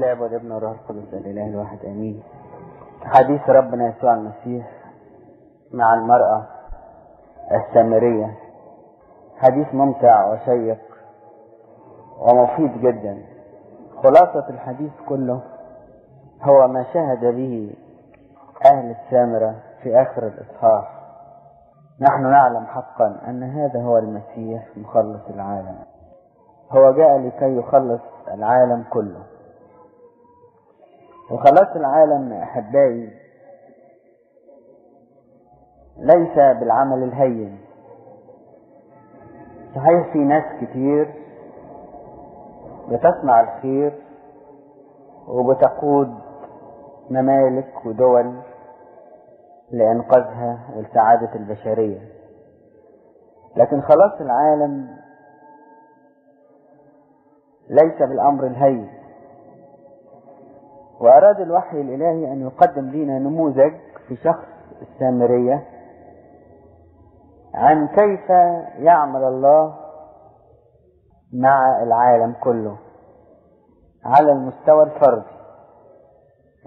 الله والابن والروح القدس الاله الواحد أمين. حديث ربنا يسوع المسيح مع المرأة السامرية. حديث ممتع وشيق ومفيد جدا. خلاصة الحديث كله هو ما شهد به أهل السامرة في آخر الإصحاح. نحن نعلم حقا أن هذا هو المسيح مخلص العالم. هو جاء لكي يخلص العالم كله. وخلاص العالم أحبائي ليس بالعمل الهين. صحيح في ناس كتير بتصنع الخير وبتقود ممالك ودول لإنقاذها ولسعادة البشرية. لكن خلاص العالم ليس بالأمر الهين. وأراد الوحي الإلهي أن يقدم لنا نموذج في شخص السامرية عن كيف يعمل الله مع العالم كله على المستوى الفردي.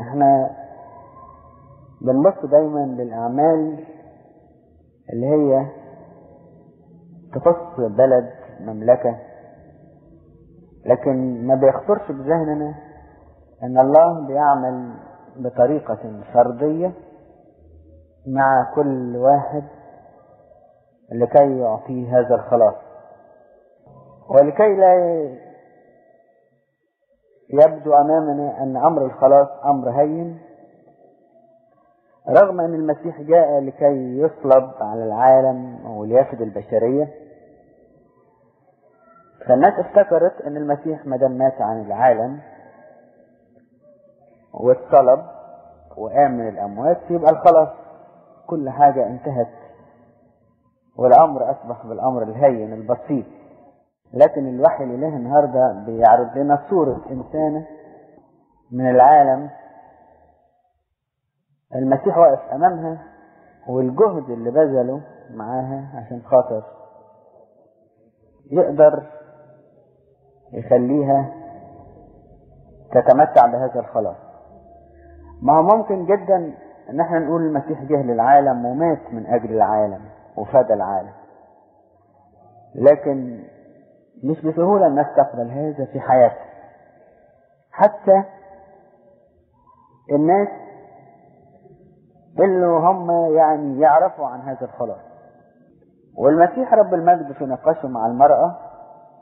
إحنا بنبص دايما للأعمال اللي هي تخص بلد مملكة لكن ما بيخطرش بذهننا أن الله بيعمل بطريقة فردية مع كل واحد لكي يعطيه هذا الخلاص. ولكي لا يبدو أمامنا أن أمر الخلاص أمر هين رغم أن المسيح جاء لكي يصلب على العالم وليفد البشرية فالناس افتكرت أن المسيح ما دام مات عن العالم واتصلب وقام من الأموات يبقى الخلاص. كل حاجة انتهت. والأمر اصبح بالأمر الهين البسيط. لكن الوحي الالهي النهارده بيعرض لنا صورة إنسانة من العالم. المسيح واقف أمامها والجهد اللي بذله معاها عشان خاطر يقدر يخليها تتمتع بهذا الخلاص. ما ممكن جدا إن إحنا نقول المسيح جه للعالم ومات من أجل العالم وفدى العالم. لكن مش بسهولة الناس تقبل هذا في حياتها حتى الناس اللي هم يعني يعرفوا عن هذا الخلاص. والمسيح رب المجد في نقاشه مع المرأة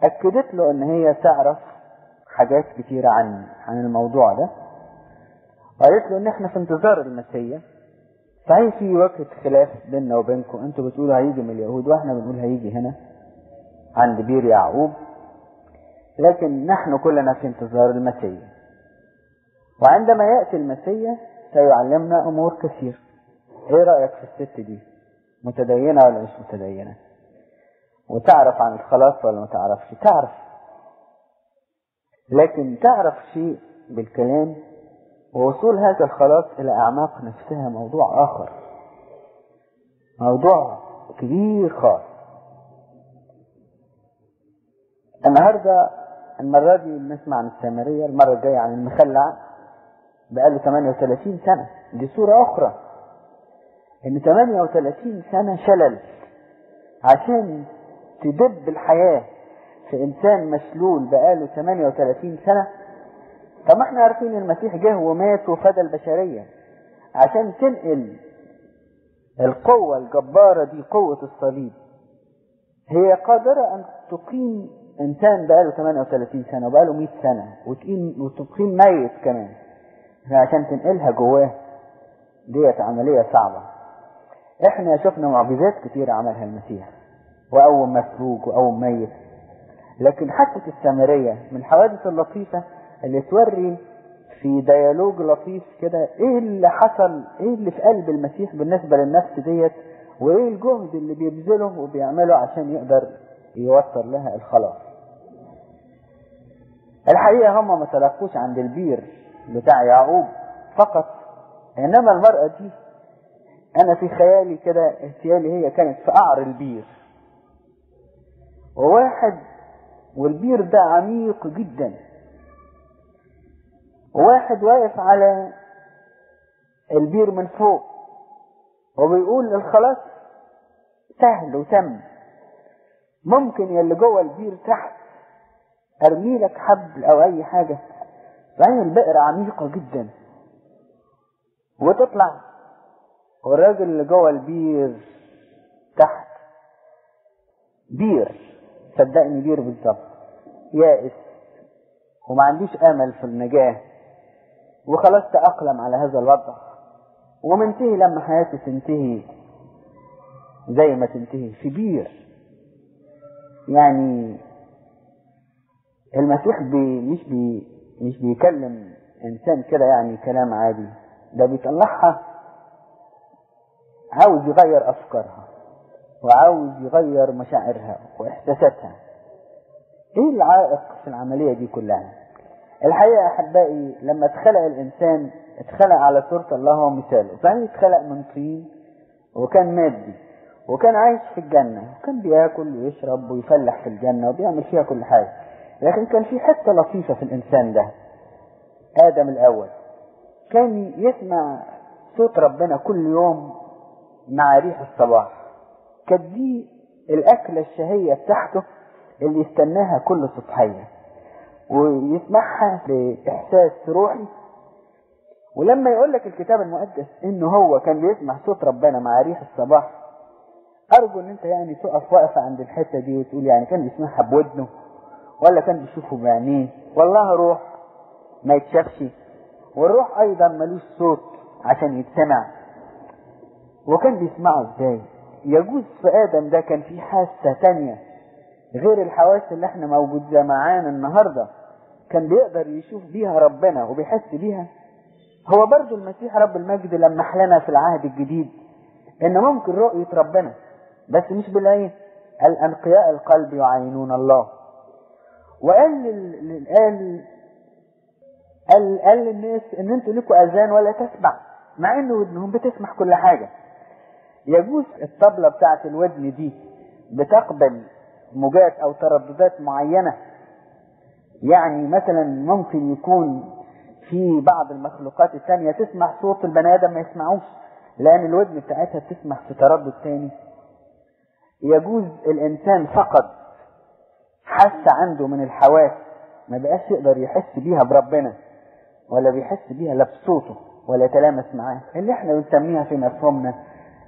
أكدت له إن هي تعرف حاجات كتيرة عن عن الموضوع ده. وقالت له إن إحنا في انتظار المسيح. صحيح في وقت خلاف بيننا وبينكم. أنتوا بتقولوا هيجي من اليهود وإحنا بنقول هيجي هنا عند بير يعقوب. لكن نحن كلنا في انتظار المسيح. وعندما يأتي المسيح سيعلمنا أمور كثير. إيه رأيك في الست دي؟ متدينة ولا مش متدينة؟ وتعرف عن الخلاص ولا ما تعرفش؟ تعرف. لكن تعرف شيء بالكلام؟ ووصول هذا الخلاص إلى أعماق نفسها موضوع آخر. موضوع كبير خاص. النهاردة المرة دي بنسمع عن السامرية المرة الجاية عن المخلع بقاله 38 سنة. دي صورة أخرى. إن 38 سنة شلل عشان تدب الحياة في إنسان مشلول بقاله 38 سنة طب ما إحنا عارفين المسيح جه ومات وفدى البشرية. عشان تنقل القوة الجبارة دي قوة الصليب. هي قادرة أن تقيم إنسان بقاله 38 سنة وبقاله 100 سنة وتقيم وتقيم ميت كمان. عشان تنقلها جواه ديت عملية صعبة. إحنا شفنا معجزات كتير عملها المسيح وقوم مسروق وقوم ميت. لكن حتى السامرية من الحوادث اللطيفة اللي توري في ديالوج لطيف كده إيه اللي حصل؟ إيه اللي في قلب المسيح بالنسبة للنفس ديت؟ وايه الجهد اللي بيبذله وبيعمله عشان يقدر يوصل لها الخلاص؟ الحقيقة هم ما تلقوش عند البير بتاع يعقوب فقط إنما المرأة دي أنا في خيالي كده احتيالي هي كانت في قعر البير. وواحد والبير ده عميق جدا. واحد واقف على البير من فوق وبيقول الخلاص سهل وتم. ممكن يلي جوه البير تحت أرمي لك حبل أو أي حاجة. فهي البئر عميقة جدا. وتطلع. والراجل اللي جوه البير تحت. بير. صدقني بير بالظبط. يائس. وما عندوش آمل في النجاة. وخلاص تأقلم على هذا الوضع. ومنتهي لما حياته تنتهي زي ما تنتهي في بير يعني المسيح بي مش بي مش بيكلم إنسان كده يعني كلام عادي. ده بيطلعها عاوز يغير أفكارها وعاوز يغير مشاعرها وإحساساتها. إيه العائق في العملية دي كلها؟ الحقيقة أحبائي لما اتخلق الإنسان اتخلق على صورة الله ومثاله فان اتخلق من طين وكان مادي وكان عايش في الجنة وكان بياكل ويشرب ويفلح في الجنة وبيعمل فيها كل حاجة. لكن كان في حتة لطيفة في الإنسان ده آدم الأول. كان يسمع صوت ربنا كل يوم مع ريح الصباح. كانت دي الأكلة الشهية بتاعته اللي يستناها كل صبحية. ويسمعها بإحساس روحي. ولما يقول لك الكتاب المقدس إنه هو كان بيسمع صوت ربنا مع ريح الصباح أرجو إن أنت يعني تقف واقفة عند الحتة دي وتقول يعني كان بيسمعها بودنه ولا كان بيشوفه بعينيه. والله روح ما يتشافش والروح أيضا ملوش صوت عشان يتسمع. وكان بيسمعه إزاي؟ يجوز في آدم ده كان في حاسة تانية غير الحواس اللي إحنا موجودة معانا النهاردة. كان بيقدر يشوف بيها ربنا وبيحس بيها. هو برضو المسيح رب المجد لما احلنا في العهد الجديد إن ممكن رؤية ربنا بس مش بالعين. الأنقياء القلب يعاينون الله. وقال. قال قال قال للناس إن أنتوا لكم أذان ولا تسمع مع إنه ودنهم بتسمع كل حاجة. يجوز الطبلة بتاعت الودن دي بتقبل موجات أو ترددات معينة. يعني مثلا ممكن يكون في بعض المخلوقات الثانية تسمع صوت البني آدم ما يسمعوش لأن الودن بتاعتها بتسمع في تردد تاني. يجوز الإنسان فقد حاسة عنده من الحواس ما بقاش يقدر يحس بيها بربنا ولا بيحس بيها لا بصوته ولا يتلامس معاه اللي إحنا بنسميها في مفهومنا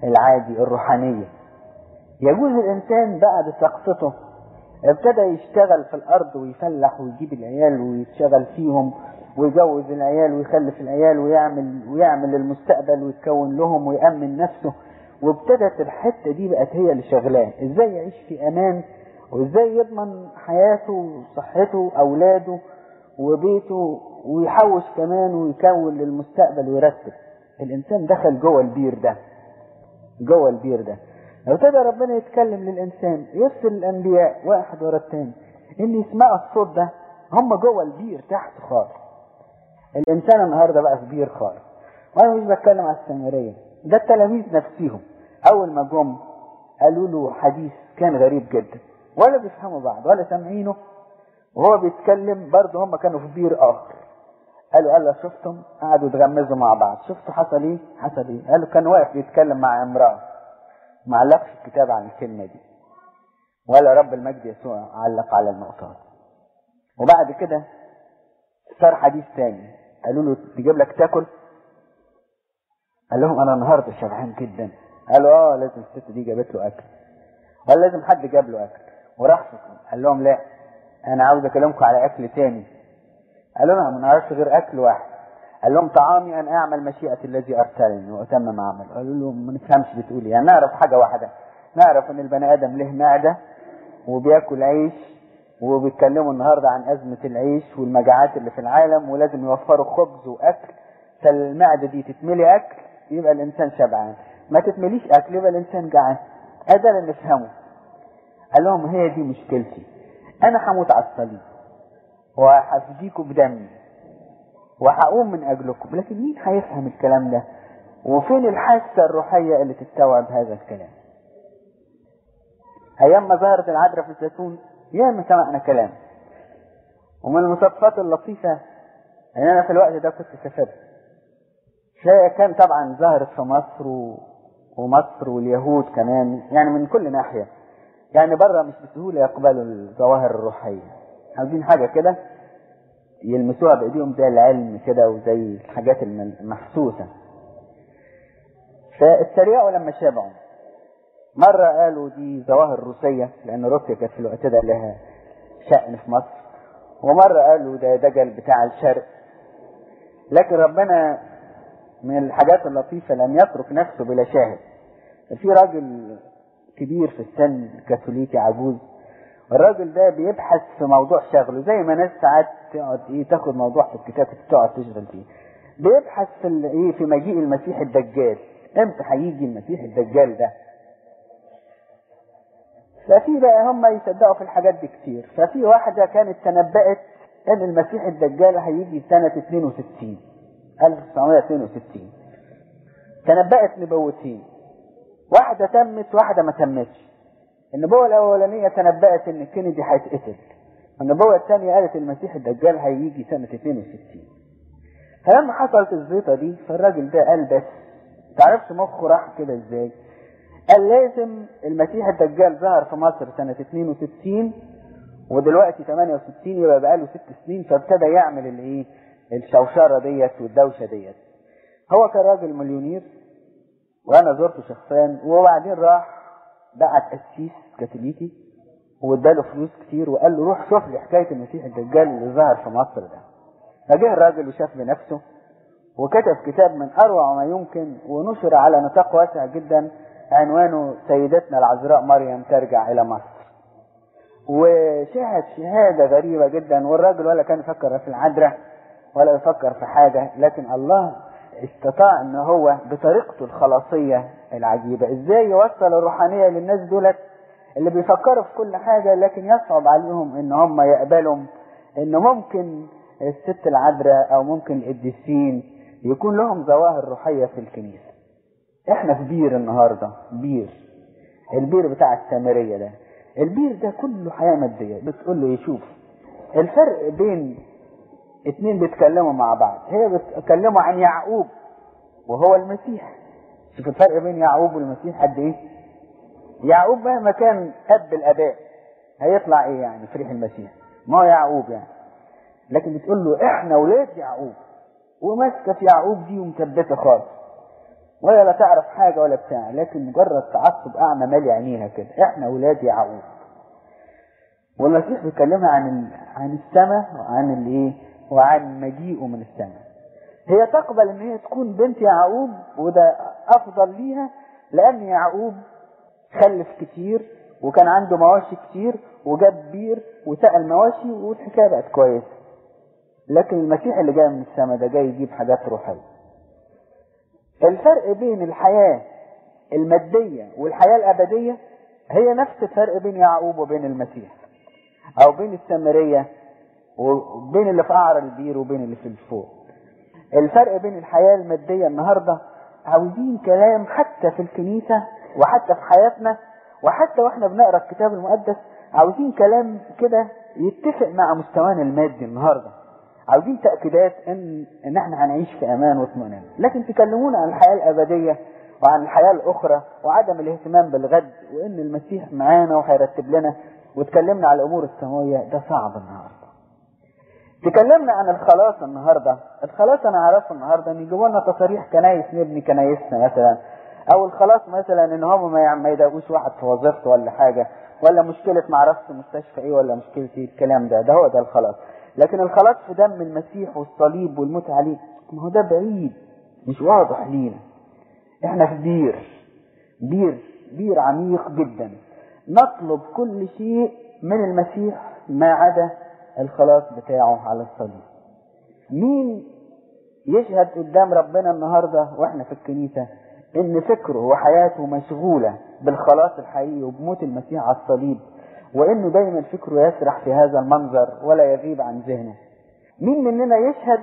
العادي الروحانية. يجوز الإنسان بعد سقطته ابتدى يشتغل في الأرض ويفلح ويجيب العيال ويشتغل فيهم ويجوز العيال ويخلف العيال ويعمل ويعمل المستقبل ويكون لهم ويأمن نفسه. وابتدت الحتة دي بقت هي اللي شغلاه. إزاي يعيش في أمان وازاي يضمن حياته وصحته اولاده وبيته ويحوش كمان ويكون للمستقبل ويرتب. الإنسان دخل جوه البير ده. جوه البير ده. لو ابتدى ربنا يتكلم للإنسان يرسل الأنبياء واحد ورا التاني إن يسمعوا الصوت ده هم جوه البير تحت خالص. الإنسان النهارده بقى في بير خالص. وأنا مش بتكلم على السامرية ده التلاميذ نفسهم. أول ما جم قالوا له حديث كان غريب جدا. ولا بيفهموا بعض ولا سامعينه. وهو بيتكلم برضه هم كانوا في بير آخر. قالوا قال شفتم؟ قعدوا يتغمزوا مع بعض. شفتوا حصل إيه؟ حصل إيه؟ قالوا كان واقف بيتكلم مع امرأة. ما علقش الكتاب عن الكلمة دي. ولا رب المجد يسوع علق على النقطه دي وبعد كده صار حديث تاني. قالوا له تجيب لك تاكل؟ قال لهم أنا النهارده شبعان جدا. قالوا آه لازم الست دي جابت له أكل. قال لازم حد جاب له أكل. وراح قال لهم لا أنا عاوز أكلمكم على أكل تاني. قالوا لهم ما نعرفش غير أكل واحد. قال لهم طعامي أن أعمل مشيئة الذي أرسلني واتمم عمل قالوا له ما نفهمش بتقول يعني نعرف حاجة واحدة. نعرف إن البني آدم له معدة وبياكل عيش وبيتكلموا النهارده عن أزمة العيش والمجاعات اللي في العالم ولازم يوفروا خبز وأكل. فالمعدة دي تتملي أكل يبقى الإنسان شبعان. ما تتمليش أكل يبقى الإنسان جعان. هذا اللي نفهمه. قال لهم هي دي مشكلتي. أنا هموت على الصليب وهفديكم بدمي. وهقوم من أجلكم. لكن مين هيفهم الكلام ده؟ وفين الحاسة الروحية اللي تستوعب هذا الكلام؟ أيام ما ظهرت العذراء في الزيتون ياما سمعنا كلام. ومن المصادفات اللطيفة يعني أنا في الوقت ده كنت سافرت فكان طبعا ظهرت في مصر و... ومصر واليهود كمان يعني من كل ناحية. يعني بره مش بسهولة يقبلوا الظواهر الروحية. عاوزين حاجة كده؟ يلمسوها بإيديهم زي العلم كده وزي الحاجات المحسوسة. فاتريقوا لما شبعوا. مرة قالوا دي ظواهر روسية لأن روسيا كانت في الوقت ده لها شأن في مصر. ومرة قالوا ده دجل بتاع الشرق. لكن ربنا من الحاجات اللطيفة لم يترك نفسه بلا شاهد. في راجل كبير في السن كاثوليكي عجوز الراجل ده بيبحث في موضوع شغله زي ما ناس ساعات تقعد إيه تاخد موضوع في الكتاب تقعد تشغل فيه. بيبحث في إيه في مجيء المسيح الدجال. إمتى هيجي المسيح الدجال ده؟ ففي بقى هم يصدقوا في الحاجات دي كتير. ففي واحدة كانت تنبأت إن المسيح الدجال هيجي سنة 62 1962 تنبأت نبوتين واحدة تمت واحدة ما تمتش. النبوة الأولانية تنبأت إن كينيدي هيتقتل. النبوة الثانية قالت المسيح الدجال هيجي سنة 62 فلما حصلت الزيطة دي فالراجل ده قال بس تعرفش مخه راح كده إزاي؟ قال لازم المسيح الدجال ظهر في مصر سنة 62 ودلوقتي 68 يبقى بقاله ست سنين فابتدى يعمل الإيه؟ الشوشرة ديت والدوشة ديت. هو كان راجل مليونير وأنا زرته شخصيا وبعدين راح بعت قسيس كاثوليكي واداله فلوس كتير وقال له روح شوف لي حكاية المسيح الدجال اللي ظهر في مصر ده. فجه الراجل وشاف بنفسه وكتب كتاب من أروع ما يمكن ونشر على نطاق واسع جدا عنوانه سيدتنا العذراء مريم ترجع إلى مصر. وشهد شهادة غريبة جدا والراجل ولا كان يفكر في العذراء ولا يفكر في حاجة لكن الله استطاع ان هو بطريقته الخلاصية العجيبة. إزاي يوصل الروحانية للناس دولت اللي بيفكروا في كل حاجة لكن يصعب عليهم إن هم يقبلوا إن ممكن الست العذراء أو ممكن القديسين يكون لهم ظواهر روحية في الكنيسة. إحنا في بير النهاردة بير. البير بتاع السامرية ده. البير ده كله حياة مادية. بتقول له يشوف. الفرق بين اتنين بيتكلموا مع بعض. هي بتكلموا عن يعقوب وهو المسيح. شوف الفرق بين يعقوب والمسيح قد إيه؟ يعقوب مهما كان اب الاباء هيطلع إيه يعني فريح المسيح؟ ما هو يعقوب يعني. لكن بتقول له إحنا ولاد يعقوب. وماسكة في يعقوب دي ومثبتة خالص. ولا لا تعرف حاجة ولا بتاع. لكن مجرد تعصب أعمى مالي عينيها كده. إحنا ولاد يعقوب. والمسيح بيكلمها عن عن السماء وعن الايه وعن مجيئه من السماء. هي تقبل إن هي تكون بنت يعقوب وده أفضل ليها لأن يعقوب خلف كتير وكان عنده مواشي كتير وجاب بير وسأل مواشي والحكاية بقت كويسة. لكن المسيح اللي جاي من السماء ده جاي يجيب حاجات روحية. الفرق بين الحياة المادية والحياة الأبدية هي نفس الفرق بين يعقوب وبين المسيح أو بين السامرية وبين اللي في قعر البير وبين اللي في الفوق. الفرق بين الحياة المادية النهاردة عاوزين كلام حتى في الكنيسة وحتى في حياتنا وحتى وإحنا بنقرأ الكتاب المقدس عاوزين كلام كده يتفق مع مستوانا المادي النهارده. عاوزين تأكيدات إن إن إحنا هنعيش في أمان واطمئنان. لكن تكلمونا عن الحياة الأبدية وعن الحياة الأخرى وعدم الاهتمام بالغد وإن المسيح معانا وهيرتب لنا وتكلمنا على الأمور السماوية ده صعب النهارده. تكلمنا عن الخلاص النهارده. الخلاص أنا أعرفه النهارده إن يجيبوا لنا تصاريح كنايس نبني كنايسنا مثلا؟ أو الخلاص مثلا إن هم ما يداوش واحد في وظيفته ولا حاجة ولا مشكلة ما أعرفش مستشفى إيه ولا مشكلة إيه الكلام ده. ده هو ده الخلاص. لكن الخلاص في دم المسيح والصليب والموت عليه ما هو ده بعيد مش واضح لينا. إحنا في بير بير بير عميق جدا. نطلب كل شيء من المسيح ما عدا الخلاص بتاعه على الصليب. مين يشهد قدام ربنا النهارده وإحنا في الكنيسة إن فكره وحياته مشغولة بالخلاص الحقيقي وبموت المسيح على الصليب وإنه دايما فكره يسرح في هذا المنظر ولا يغيب عن ذهنه؟ مين مننا يشهد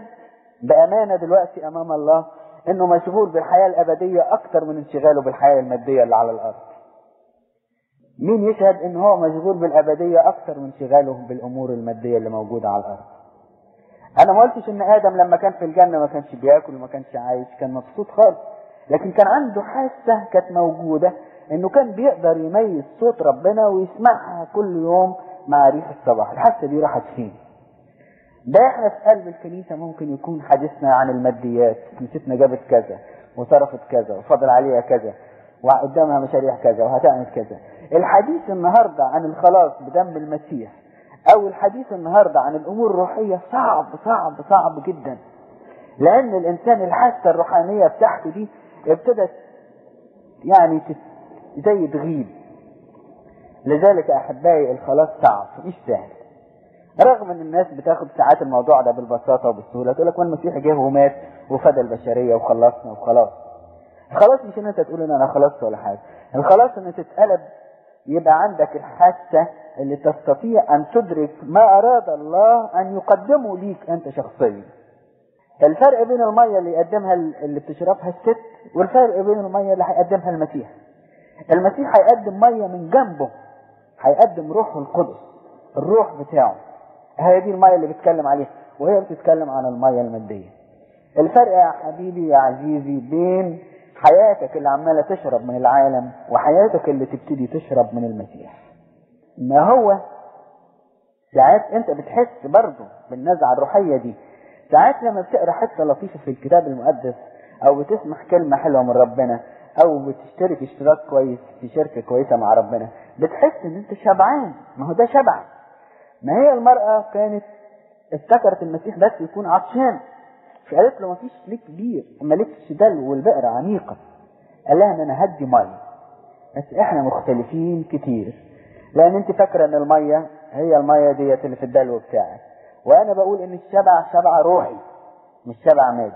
بأمانة دلوقتي أمام الله إنه مشغول بالحياة الأبدية أكتر من انشغاله بالحياة المادية اللي على الأرض؟ مين يشهد إن هو مشغول بالأبدية أكتر من انشغاله بالأمور المادية اللي موجودة على الأرض؟ أنا ما قلتش إن آدم لما كان في الجنة ما كانش بيأكل وما كانش عايش كان مبسوط خالص. لكن كان عنده حاسة كانت موجودة إنه كان بيقدر يميز صوت ربنا ويسمعها كل يوم مع ريح الصباح. الحاسة دي راحت فين؟ ده إحنا في قلب الكنيسة ممكن يكون حديثنا عن الماديات. كنيستنا جابت كذا وصرفت كذا وفضل عليها كذا. وقدامها مشاريع كذا وهتعمل كذا. الحديث النهارده عن الخلاص بدم المسيح أو الحديث النهارده عن الأمور الروحية صعب صعب صعب جدا. لأن الإنسان الحاسة الروحانية بتاعته دي ابتدت يعني زي تغيب. لذلك أحبائي الخلاص صعب مش سهل. رغم إن الناس بتاخد ساعات الموضوع ده بالبساطة وبالسهوله تقول لك والمسيح جه ومات وفدى البشريه وخلصنا وخلاص. خلاص مش إن أنت تقول إن أنا خلصت ولا حاجة. الخلاص إن تتقلب يبقى عندك الحاسة اللي تستطيع أن تدرك ما أراد الله أن يقدمه ليك أنت شخصيا. الفرق بين المية اللي يقدمها اللي بتشربها الست والفرق بين المية اللي هيقدمها المسيح. المسيح هيقدم مية من جنبه هيقدم روحه القدس الروح بتاعه. هي دي المية اللي بيتكلم عليها وهي بتتكلم عن المية المادية. الفرق يا حبيبي يا عزيزي بين حياتك اللي عمالة تشرب من العالم وحياتك اللي تبتدي تشرب من المسيح. ما هو؟ ساعات انت بتحس برضه بالنزعة الروحية دي. ساعات لما بتقرأ حتة لطيفة في الكتاب المقدس أو بتسمع كلمة حلوة من ربنا أو بتشترك اشتراك كويس في شركة كويسة مع ربنا بتحس إن أنت شبعان. ما هو ده شبع. ما هي المرأة كانت افتكرت المسيح بس يكون عطشان. فقالت له ما فيش ليك كبير. ما ليكش دلو والبئر عميقة؟ قال لها إن أنا هدي مية. بس إحنا مختلفين كتير. لأن أنت فاكرة إن المية هي المية ديت اللي في الدلو بتاعك وأنا بقول إن الشبع شبع روحي مش شبع مادي.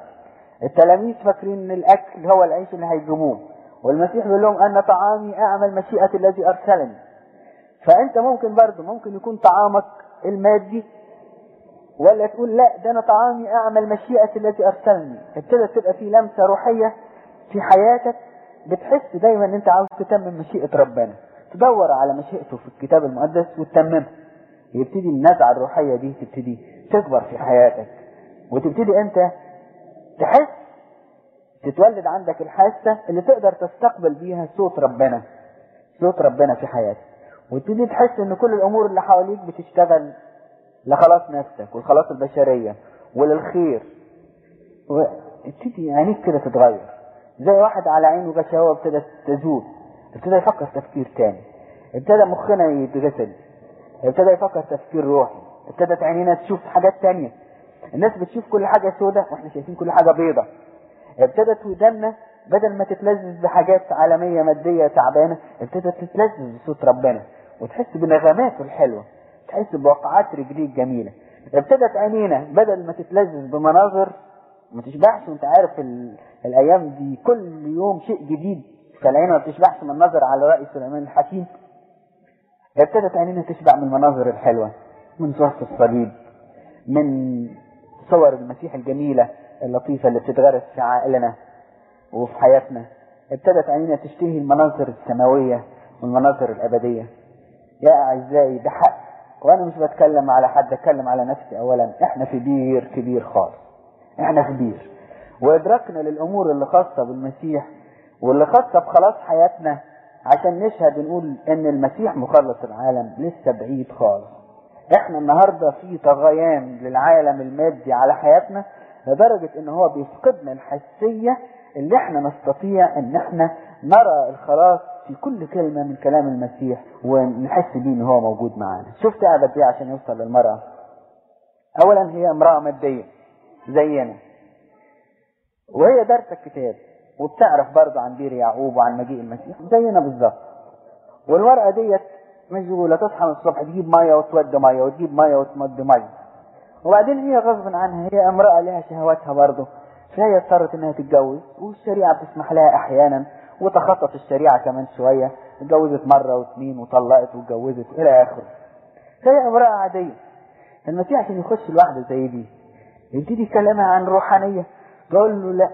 التلاميذ فاكرين إن الأكل هو العيش اللي هيجموه. والمسيح بيقول لهم أن طعامي أعمل مشيئة الذي أرسلني. فأنت ممكن برضه ممكن يكون طعامك المادي ولا تقول لا ده أنا طعامي أعمل مشيئة التي أرسلني. ابتدت تبقى في لمسة روحية في حياتك بتحس دايما إن أنت عاوز تتمم مشيئة ربنا. تدور على مشيئته في الكتاب المقدس وتتممها. يبتدي النزعة الروحية دي تبتدي تكبر في حياتك. وتبتدي أنت تحس تتولد عندك الحاسة اللي تقدر تستقبل بيها صوت ربنا صوت ربنا في حياتك. وتبتدي تحس إن كل الأمور اللي حواليك بتشتغل لخلاص نفسك والخلاص البشرية وللخير. وابتدي عينيك كده تتغير. زي واحد على عينه غشاوه ابتدت تزول ابتدى يفكر تفكير تاني ابتدى مخنا يتغسل ابتدى يفكر تفكير روحي ابتدت عينينا تشوف حاجات تانية. الناس بتشوف كل حاجة سودة وإحنا شايفين كل حاجة بيضة. ابتدت ودنا بدل ما تتلذذ بحاجات عالمية مادية تعبانة ابتدت تتلذذ بصوت ربنا وتحس بنغماته الحلوة. تحس بوقعات رجليك جميلة. ابتدت عينينا بدل ما تتلذذ بمناظر ما تشبعش وانت عارف ال... الأيام دي كل يوم شيء جديد. فالعين ما بتشبعش من النظر على رأي سليمان الحكيم. ابتدت عينينا تشبع من المناظر الحلوة من صورة الصليب من صور المسيح الجميلة اللطيفة اللي بتتغرس في عائلنا وفي حياتنا. ابتدت عينينا تشتهي المناظر السماوية والمناظر الأبدية. يا أعزائي ده حق. وأنا مش بتكلم على حد أتكلم على نفسي. أولا إحنا في بير كبير خالص. إحنا في بير. وإدراكنا للأمور اللي خاصة بالمسيح واللي خاصة بخلاص حياتنا عشان نشهد نقول إن المسيح مخلص العالم لسه بعيد خالص. إحنا النهاردة في طغيان للعالم المادي على حياتنا لدرجة إن هو بيفقدنا الحسية اللي إحنا نستطيع إن إحنا نرى الخلاص في كل كلمة من كلام المسيح ونحس بيه إن هو موجود معانا. شفت قاعدة إيه عشان يوصل للمرأة؟ اولا هي امرأة مادية زينا. وهي دارسة الكتاب وبتعرف برضه عن بير يعقوب وعن مجيء المسيح. زينا بالظبط. والورقه ديت مشغولة تصحى من الصبح تجيب مية وتودي مية وتجيب مية وتمد مية. وبعدين هي غصب عنها هي امرأة لها شهواتها برضه. فهي اضطرت إنها تتجوز والشريعة بتسمح لها أحيانا وتخطط الشريعة كمان شوية اتجوزت مرة واثنين وطلقت واتجوزت إلى آخره. فهي أمرأة عادية. المسيح عشان يخش لوحده زي دي يبتدي يكلمها عن روحانية. تقول له لا.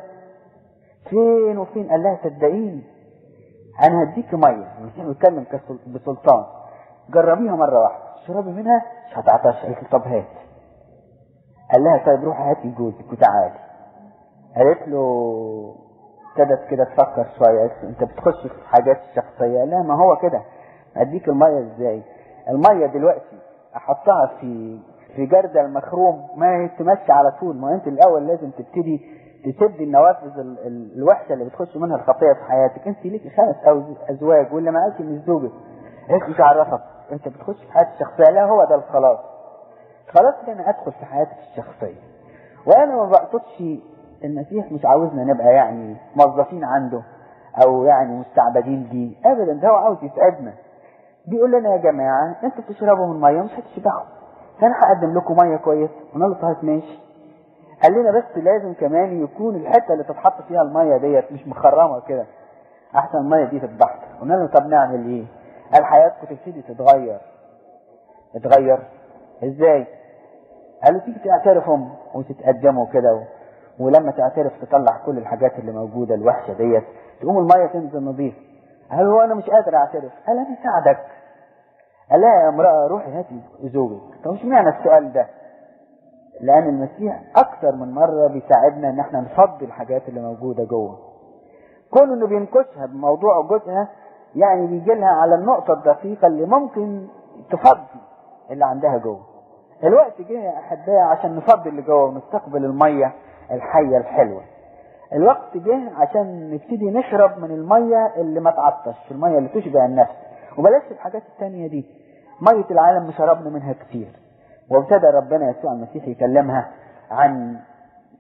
فين وفين؟ قال لها صدقيني. أنا هديك مية. المسيح بيتكلم بسلطان. جربيها مرة واحدة. اشربي منها مش هتعطش قالت طب هات. قال لها طيب روحي هاتي جوزك وتعالي. قالت له ابتدت كده تفكر شوية قالت أنت بتخش في حاجات شخصيه لها ما هو كده. أديك المية إزاي؟ المية دلوقتي أحطها في في جردل مخروم ما تمشي على طول. ما أنت الأول لازم تبتدي تسد النوافذ ال- ال- الوحشة اللي بتخش منها الخطيه في حياتك. أنت ليك خمس أزواج واللي معاكي مش زوجك. أنت مش عرفك أنت بتخش في حياتك الشخصية؟ لا هو ده الخلاص. خلاص أنا أدخل في حياتك الشخصية. وأنا ما بقصدش المسيح مش عاوزنا نبقى يعني موظفين عنده أو يعني مستعبدين ليه ابدا ده هو عاوز يسعدنا. بيقول لنا يا جماعة أنتوا بتشربوا من مية مش هتشبعوا. فأنا هقدم لكم مية كويسه قلنا له طيب ماشي. قال لنا بس لازم كمان يكون الحتة اللي تتحط فيها المية ديت مش مخرمة كده. أحسن المية دي تتبحر قلنا له طب نعمل إيه؟ قال حياتكم تبتدي تتغير. تتغير. إزاي؟ قالوا تيجي تعترفوا وتتقدموا كده. ولما تعترف تطلع كل الحاجات اللي موجودة الوحشة ديت تقوم المية تنزل نظيف. قال هو أنا مش قادر أعترف؟ قال أنا اساعدك قال لها يا امرأة روحي هاتي زوجك طب مش معنى السؤال ده؟ لأن المسيح أكثر من مرة بيساعدنا إن إحنا نفضي الحاجات اللي موجودة جوه. كون إنه بينكشها بموضوع جوزها يعني بيجي لها على النقطة الدقيقة اللي ممكن تفضي اللي عندها جوه. الوقت جه يا احبائي عشان نفضي اللي جوه ونستقبل المية. الحية الحلوة. الوقت جه عشان نبتدي نشرب من المية اللي ما تعطش المية اللي تشبع النفس. وبلاش الحاجات التانية دي. مية العالم شربنا منها كتير. وابتدى ربنا يسوع المسيح يكلمها عن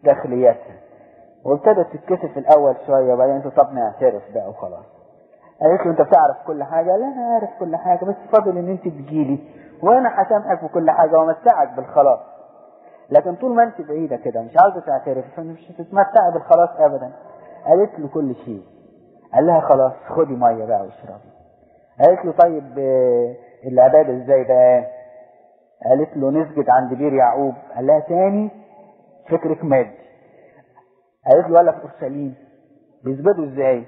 داخلياتها. وابتدت تتكسف الأول شوية وبعدين انت طب نعترف بقى وخلاص. قالت له أنت بتعرف كل حاجة؟ لا أنا عارف كل حاجة بس فاضل إن أنت تجيلي وأنا هسامحك بكل حاجة وأمتعك بالخلاص. لكن طول ما انت بعيدة كده مش عاوزة تعترف فمش هتتمتعي بالخلاص ابدا. قالت له كل شيء. قال لها خلاص خدي مية بقى واشربي. قالت له طيب آه، العباده إزاي بقى؟ قالت له نسجد عند بير يعقوب. قال لها تاني فكرك مادي. قالت له ولا في أورشليم. بيسجدوا إزاي؟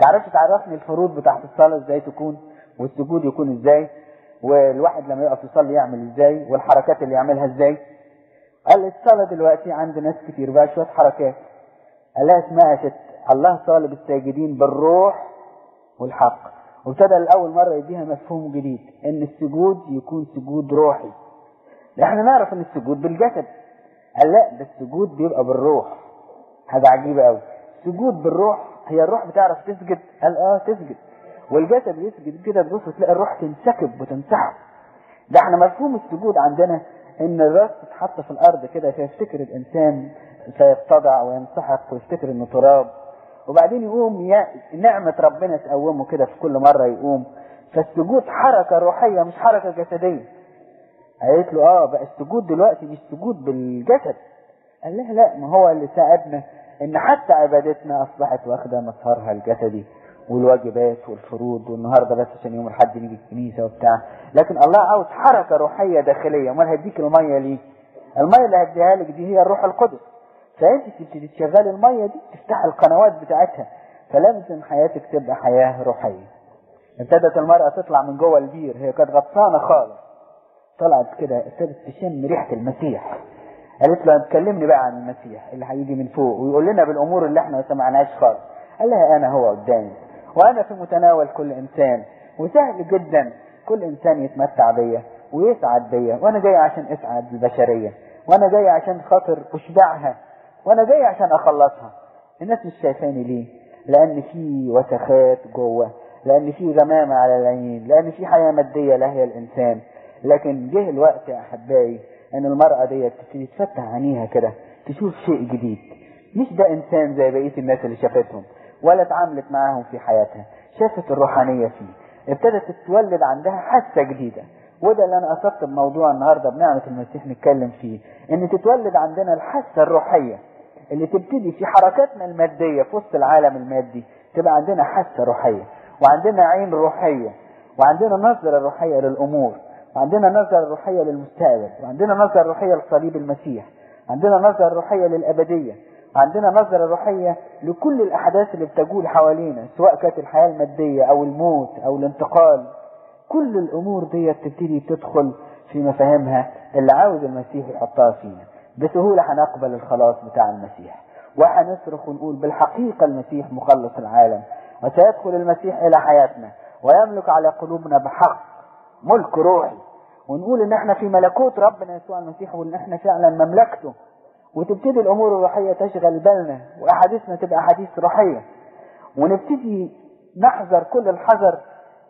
تعرفش تعرفني الفروض بتاعت الصلاة إزاي تكون؟ والسجود يكون إزاي؟ والواحد لما يقف يصلي يعمل إزاي؟ والحركات اللي يعملها إزاي؟ قال الصلاة دلوقتي عند ناس كتير بقى شوية حركات. قال لها اسمها ست الله طالب الساجدين بالروح والحق. وابتدى لأول مرة يديها مفهوم جديد إن السجود يكون سجود روحي. إحنا نعرف إن السجود بالجسد. قال لا ده السجود بيبقى بالروح. حاجة عجيبة قوي سجود بالروح هي الروح بتعرف تسجد. قال آه تسجد. والجسد يسجد كده تبص تلاقي الروح تنسكب وتنسحب. ده إحنا مفهوم السجود عندنا. إن الرأس تتحط في الأرض كده فيفتكر الإنسان سيتضع وينسحق ويفتكر إنه تراب. وبعدين يقوم ي- نعمة ربنا تقومه كده في كل مرة يقوم. فالسجود حركة روحية مش حركة جسدية. قالت له آه بقى السجود دلوقتي مش سجود بالجسد. قال لها لا ما هو اللي ساعدنا إن حتى عبادتنا أصبحت واخدة مسارها الجسدي. والواجبات والفروض والنهارده بس عشان يوم الاحد نيجي الكنيسة وبتاع. لكن الله عاوز حركة روحية داخلية. أمال هديك المية ليه؟ المية اللي هديها لك دي هي الروح القدس. فأنت تبتدي تشغلي المية دي تفتح القنوات بتاعتها. فلازم حياتك تبقى حياة روحية. ابتدت المرأة تطلع من جوه البير. هي كانت غطسانة خالص. طلعت كده ابتدت تشم ريحة المسيح. قالت له تكلمني بقى عن المسيح اللي هيجي من فوق ويقول لنا بالأمور اللي إحنا ما سمعناش خالص. قال لها أنا هو قدامي. وأنا في متناول كل إنسان وسهل جدا كل إنسان يتمتع بيا ويسعد بيا وأنا جاي عشان أسعد البشرية وأنا جاي عشان خاطر أشبعها وأنا جاي عشان أخلصها. الناس مش شايفاني ليه؟ لأن في وسخات جوه لأن في غمامة على العين لأن في حياة مادية لا هي الإنسان. لكن جه الوقت يا أحبائي إن المرأة ديت تبتدي تفتح عينيها كده تشوف شيء جديد. مش ده إنسان زي بقية الناس اللي شافتهم. ولا اتعاملت معاهم في حياتها. شافت الروحانية فيه. ابتدت تتولد عندها حاسة جديدة. وده اللي أنا قصدت بموضوع النهارده بنعمة المسيح نتكلم فيه. إن تتولد عندنا الحاسة الروحية. اللي تبتدي في حركاتنا المادية في وسط العالم المادي تبقى عندنا حاسة روحية. وعندنا عين روحية. وعندنا نظرة روحية للأمور. وعندنا نظرة روحية للمستقبل. وعندنا نظرة روحية لصليب المسيح. عندنا نظرة روحية للأبدية. وعندنا نظرة روحية لكل الأحداث اللي بتجول حوالينا سواء كانت الحياة المادية أو الموت أو الانتقال. كل الأمور دي تبتدي تدخل في مفاهيمها اللي عاوز المسيح يحطها فينا. بسهولة هنقبل الخلاص بتاع المسيح. وهنصرخ ونقول بالحقيقة المسيح مخلص العالم. وسيدخل المسيح إلى حياتنا. ويملك على قلوبنا بحق ملك روحي. ونقول إن إحنا في ملكوت ربنا يسوع المسيح وإن إحنا فعلا مملكته. وتبتدي الأمور الروحية تشغل بالنا وأحاديثنا تبقى أحاديث روحية. ونبتدي نحذر كل الحذر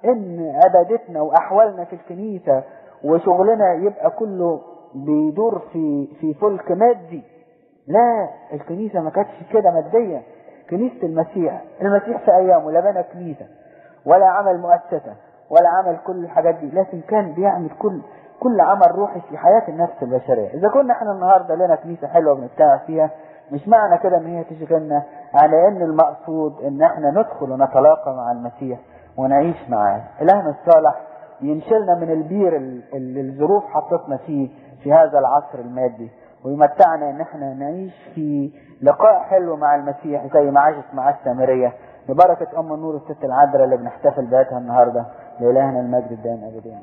إن عبادتنا وأحوالنا في الكنيسة وشغلنا يبقى كله بيدور في في فلك مادي. لا الكنيسة ما كانتش كده ماديه كنيسة المسيح المسيح في أيامه لا بنى كنيسة ولا عمل مؤسسة ولا عمل كل الحاجات دي لكن كان بيعمل كل كل عمل روحي في حياة النفس البشرية. إذا كنا إحنا النهاردة لنا كنيسة حلوة بنجتمع فيها مش معنى كده إن هي تشغلنا على إن المقصود إن إحنا ندخل ونتلاقى مع المسيح ونعيش معاه إلهنا الصالح ينشلنا من البير اللي الظروف حطتنا فيه في هذا العصر المادي ويمتعنا إن إحنا نعيش في لقاء حلو مع المسيح زي ما عاشت مع السامرية. ببركة أم النور الست العذراء اللي بنحتفل بياتها النهاردة لإلهنا المجد الدائم أبدا.